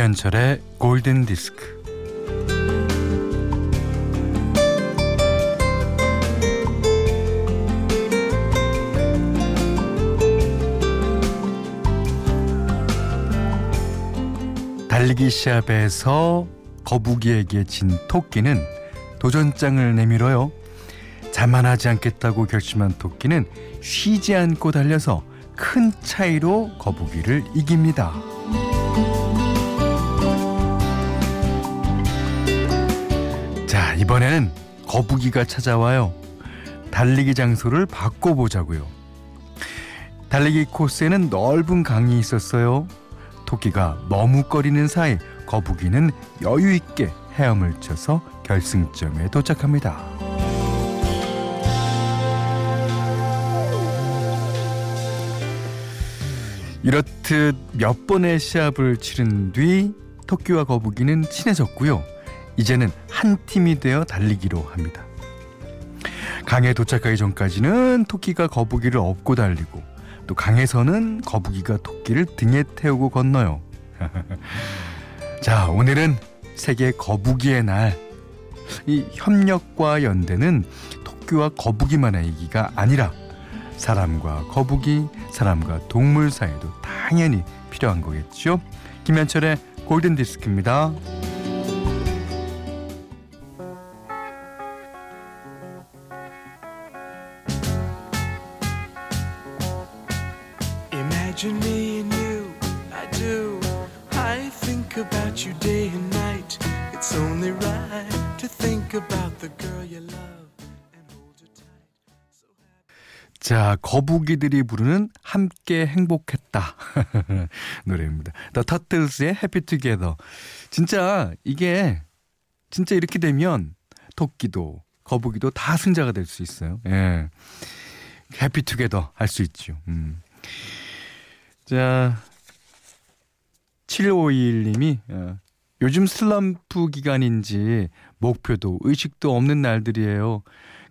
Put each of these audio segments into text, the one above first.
김현철의 골든 디스크. 달리기 시합에서 거북이에게 진 토끼는 도전장을 내밀어요. 자만하지 않겠다고 결심한 토끼는 쉬지 않고 달려서 큰 차이로 거북이를 이깁니다. 이번에는 거북이가 찾아와요. 달리기 장소를 바꿔보자고요. 달리기 코스에는 넓은 강이 있었어요. 토끼가 머뭇거리는 사이 거북이는 여유 있게 헤엄을 쳐서 결승점에 도착합니다. 이렇듯 몇 번의 시합을 치른 뒤 토끼와 거북이는 친해졌고요. 이제는 한 팀이 되어 달리기로 합니다. 강에 도착하기 전까지는 토끼가 거북이를 업고 달리고 또 강에서는 거북이가 토끼를 등에 태우고 건너요. 자, 오늘은 세계 거북이의 날. 이 협력과 연대는 토끼와 거북이만의 얘기가 아니라 사람과 거북이, 사람과 동물 사이도 당연히 필요한 거겠죠. 김현철의 골든 디스크입니다. Imagine me and you, I do. I think about you day and night. It's only right to think about the girl you love. 자, 거북이들이 부르는 함께 행복했다 노래입니다. The Turtles의 Happy Together. 진짜 이게 진짜 이렇게 되면 토끼도 거북이도 다 승자가 될 수 있어요. 예. 해피 투게더 할 수 있죠. 음. 자, 7521님이 어, 요즘 슬럼프 기간인지 목표도 의식도 없는 날들이에요.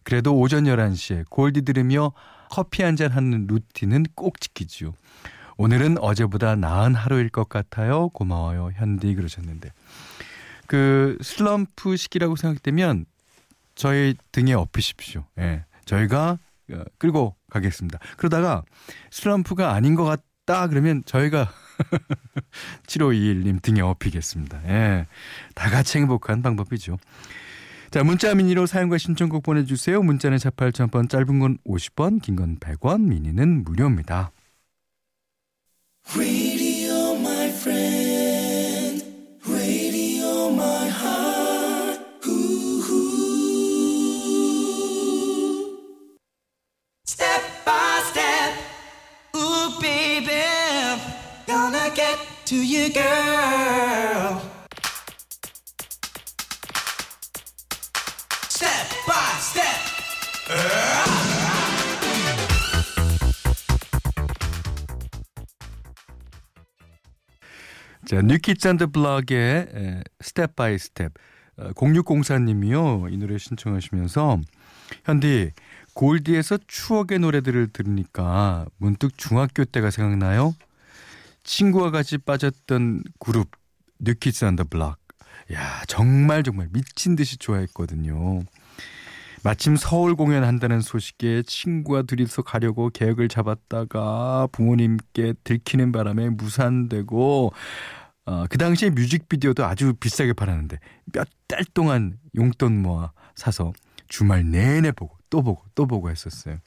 그래도 오전 11시에 골디 들으며 커피 한 잔 하는 루틴은 꼭 지키지요. 오늘은 어제보다 나은 하루일 것 같아요. 고마워요. 현디 그러셨는데. 그 슬럼프 시기라고 생각되면 저희 등에 업히십시오. 예. 저희가 어, 끌고 가겠습니다. 그러다가 슬럼프가 아닌 것 같 다 그러면 저희가 7521님 등에 업히겠습니다. 예. 다 같이 행복한 방법이죠. 자, 문자 미니로 사용과 신청곡 보내주세요. 문자는 48,000번, 짧은 건 50원, 긴 건 100원, 미니는 무료입니다. To you, girl. Step by step. 자, New Kids on the Block의 Step by Step 0604님이요. 이 노래 신청하시면서 현디 골디에서 추억의 노래들을 들으니까 문득 중학교 때가 생각나요. 친구와 같이 빠졌던 그룹 뉴키즈 안더 블락. 야, 정말 정말 미친 듯이 좋아했거든요. 마침 서울 공연한다는 소식에 친구와 둘이서 가려고 계획을 잡았다가 부모님께 들키는 바람에 무산되고 어, 그 당시에 뮤직비디오도 아주 비싸게 팔았는데 몇 달 동안 용돈 모아 사서 주말 내내 보고 또 보고 또 보고 했었어요.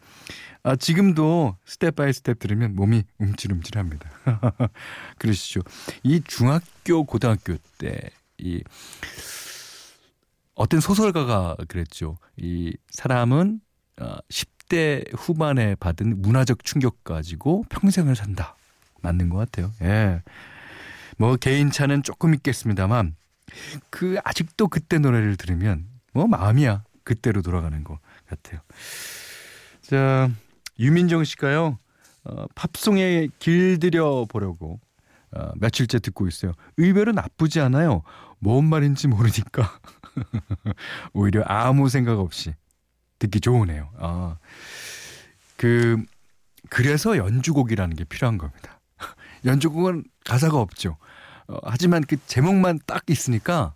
아, 지금도 Step by Step 들으면 몸이 움찔움찔합니다. 그러시죠. 이 중학교 고등학교 때 이 어떤 소설가가 그랬죠. 이 사람은 어, 10대 후반에 받은 문화적 충격 가지고 평생을 산다. 맞는 것 같아요. 예. 뭐 개인차는 조금 있겠습니다만 그 아직도 그때 노래를 들으면 뭐 마음이야 그때로 돌아가는 것 같아요. 자 유민정 씨가요 어, 팝송에 길들여 보려고 어, 며칠째 듣고 있어요. 의외로 나쁘지 않아요. 뭔 말인지 모르니까 오히려 아무 생각 없이 듣기 좋으네요. 아, 그 그래서 연주곡이라는 게 필요한 겁니다. 연주곡은 가사가 없죠. 어, 하지만 그 제목만 딱 있으니까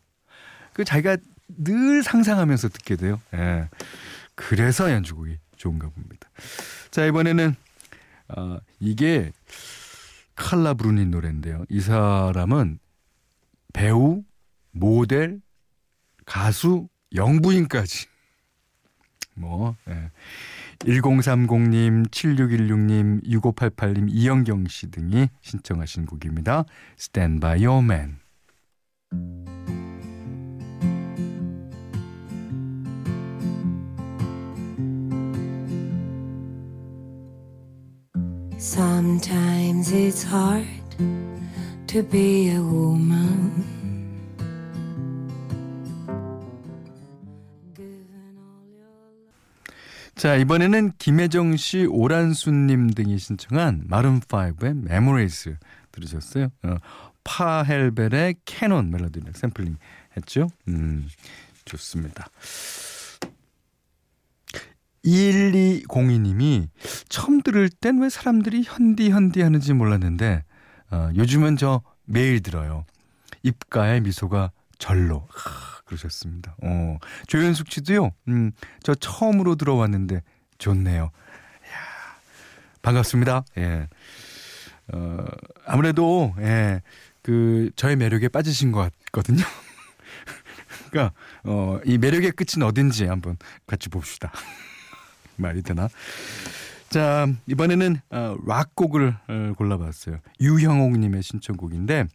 그 자기가 늘 상상하면서 듣게 돼요. 예. 그래서 연주곡이 좋은가 봅니다. 자, 이번에는 어, 이게 칼라 브루닌 노래인데요. 이 사람은 배우, 모델, 가수, 영부인까지 뭐 예. 1030님, 7616님, 6588님, 이영경 씨 등이 신청하신 곡입니다. Stand by your man. Sometimes it's hard to be a woman. 자, 이번에는 김혜정 씨, 오란수님 등이 신청한 마룬 5의 메모리즈 들으셨어요? 어, 파헬벨의 캐논 멜로디를 샘플링 했죠? 음, 좋습니다. 1202님이 처음 들을 땐 왜 사람들이 현디 현디 하는지 몰랐는데 어, 요즘은 저 매일 들어요. 입가에 미소가 절로. 하, 그러셨습니다. 어, 조현숙 씨도요. 음, 저 처음으로 들어왔는데 좋네요. 야, 반갑습니다. 예. 어, 아무래도 예. 그 저의 매력에 빠지신 것 같거든요. 그러니까 어, 이 매력의 끝은 어딘지 한번 같이 봅시다. 말이 되나? 자 이번에는 어, 락곡을 어, 골라봤어요. 유형옥님의 신청곡인데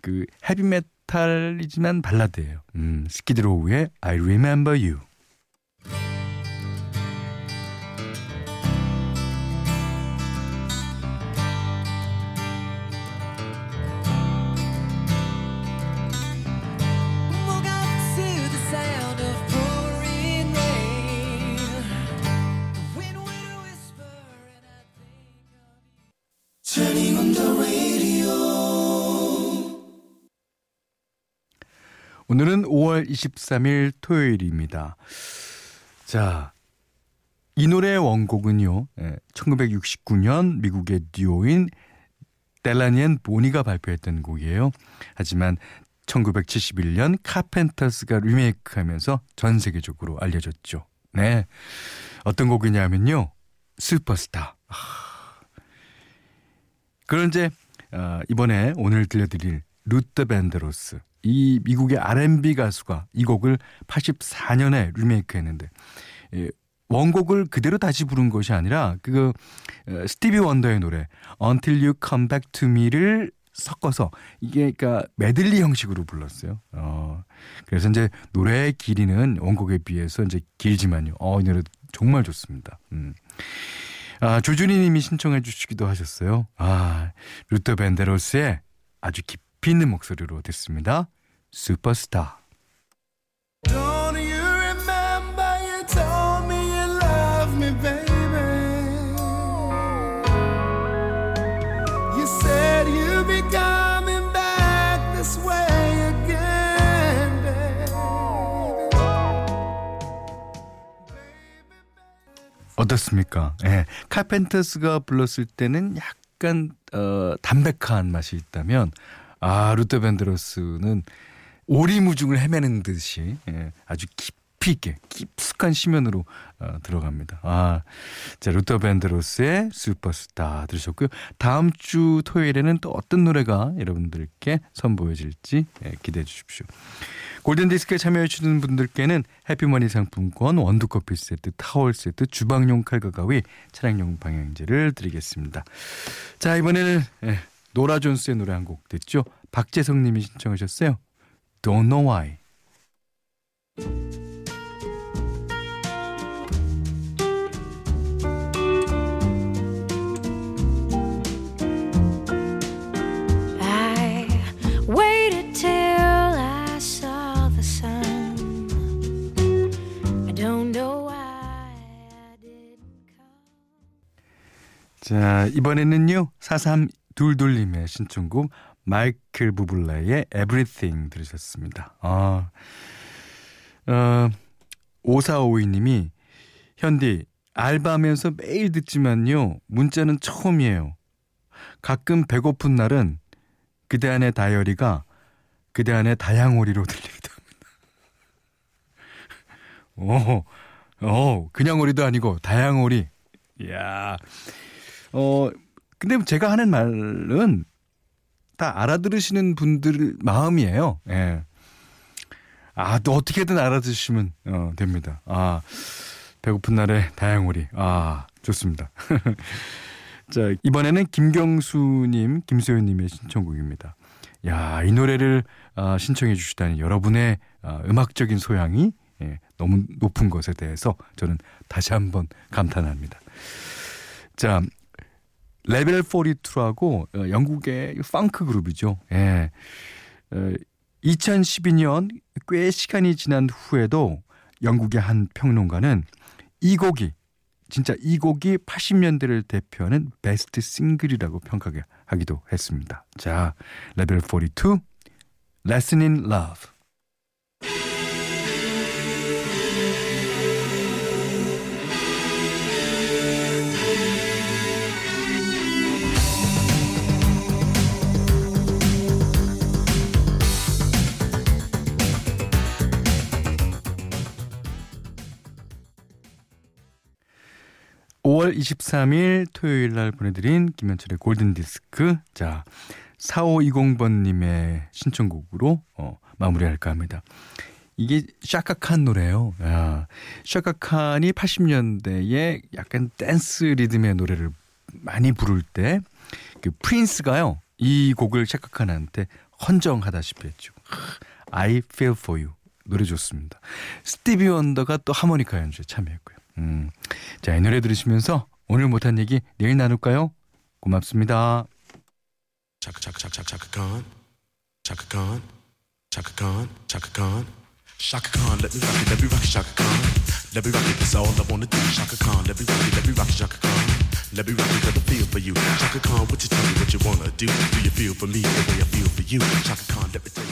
그 헤비메탈이지만 발라드예요. 음, 스키드로우의 I Remember You. 오늘은 5월 23일 토요일입니다. 자, 이 노래의 원곡은요, 1969년 예, 미국의 듀오인 델라니엔 보니가 발표했던 곡이에요. 하지만 1971년 카펜터스가 리메이크하면서 전 세계적으로 알려졌죠. 네. 어떤 곡이냐면요. 슈퍼스타. 그런데 어, 이번에 오늘 들려드릴 루트 밴드로스 이 미국의 R&B 가수가 이 곡을 84년에 리메이크했는데 예, 원곡을 그대로 다시 부른 것이 아니라 그 어, 스티비 원더의 노래 Until You Come Back to Me를 섞어서 이게 그러니까 메들리 형식으로 불렀어요. 어, 그래서 이제 노래의 길이는 원곡에 비해서 이제 길지만요. 어, 이 노래 정말 좋습니다. 음. 아, 조준희 님이 신청해 주시기도 하셨어요. 아, 루터 벤데로스의 아주 깊이 있는 목소리로 듣습니다. 슈퍼스타. 어떻습니까? 예. Carpenters가 불렀을 때는 약간 어, 담백한 맛이 있다면 아 Luther Vandross는 오리무중을 헤매는 듯이 예, 아주 깊이 있게 깊숙한 심연으로 어, 들어갑니다. 아, 자 Luther Vandross의 슈퍼스타 들으셨고요. 다음 주 토요일에는 또 어떤 노래가 여러분들께 선보여질지 예, 기대해 주십시오. 골든디스크에 참여해주시는 분들께는 해피머니 상품권, 원두커피 세트, 타월 세트, 주방용 칼과 가위, 차량용 방향제를 드리겠습니다. 자, 이번에는 예, 노라 존스의 노래 한 곡 듣죠. 박재성 님이 신청하셨어요. Don't know why. 자, 이번에는요, 4322님의 신청곡, 마이클 부블라의 Everything 들으셨습니다. 아, 어, 5452님이, 현디, 알바하면서 매일 듣지만요, 문자는 처음이에요. 가끔 배고픈 날은 그대 안의 다이어리가 그대 안의 다양오리로 들립니다. 오, 오, 그냥 오리도 아니고 다양오리. 이야. 어, 근데 제가 하는 말은 다 알아들으시는 분들 마음이에요. 예. 아, 또 어떻게든 알아들으시면 어, 됩니다. 아, 배고픈 날에 다양오리. 아, 좋습니다. 자, 이번에는 김경수님, 김소연님의 신청곡입니다. 야, 이 노래를 아, 신청해 주시다니 여러분의 아, 음악적인 소양이 예, 너무 높은 것에 대해서 저는 다시 한번 감탄합니다. 자, 레벨 42하고 어, 영국의 펑크 그룹이죠. 예. 어, 2012년 꽤 시간이 지난 후에도 영국의 한 평론가는 이 곡이 진짜 이 곡이 80년대를 대표하는 베스트 싱글이라고 평가하기도 했습니다. 자, 레벨 42 Lesson in Love 5월 23일 토요일 날 보내드린 김현철의 골든디스크. 자, 4520번님의 신청곡으로 어, 마무리할까 합니다. 이게 Chaka Khan 노래예요. 야, Chaka Khan이 80년대에 약간 댄스 리듬의 노래를 많이 부를 때 그 Prince가요. 이 곡을 Chaka Khan한테 헌정하다시피 했죠. I feel for you. 노래 좋습니다. Stevie Wonder가 또 하모니카 연주에 참여했고요. 음. 자, 이 노래 들으시면서 오늘 못한 얘기 내일 나눌까요? 고맙습니다.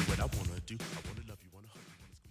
What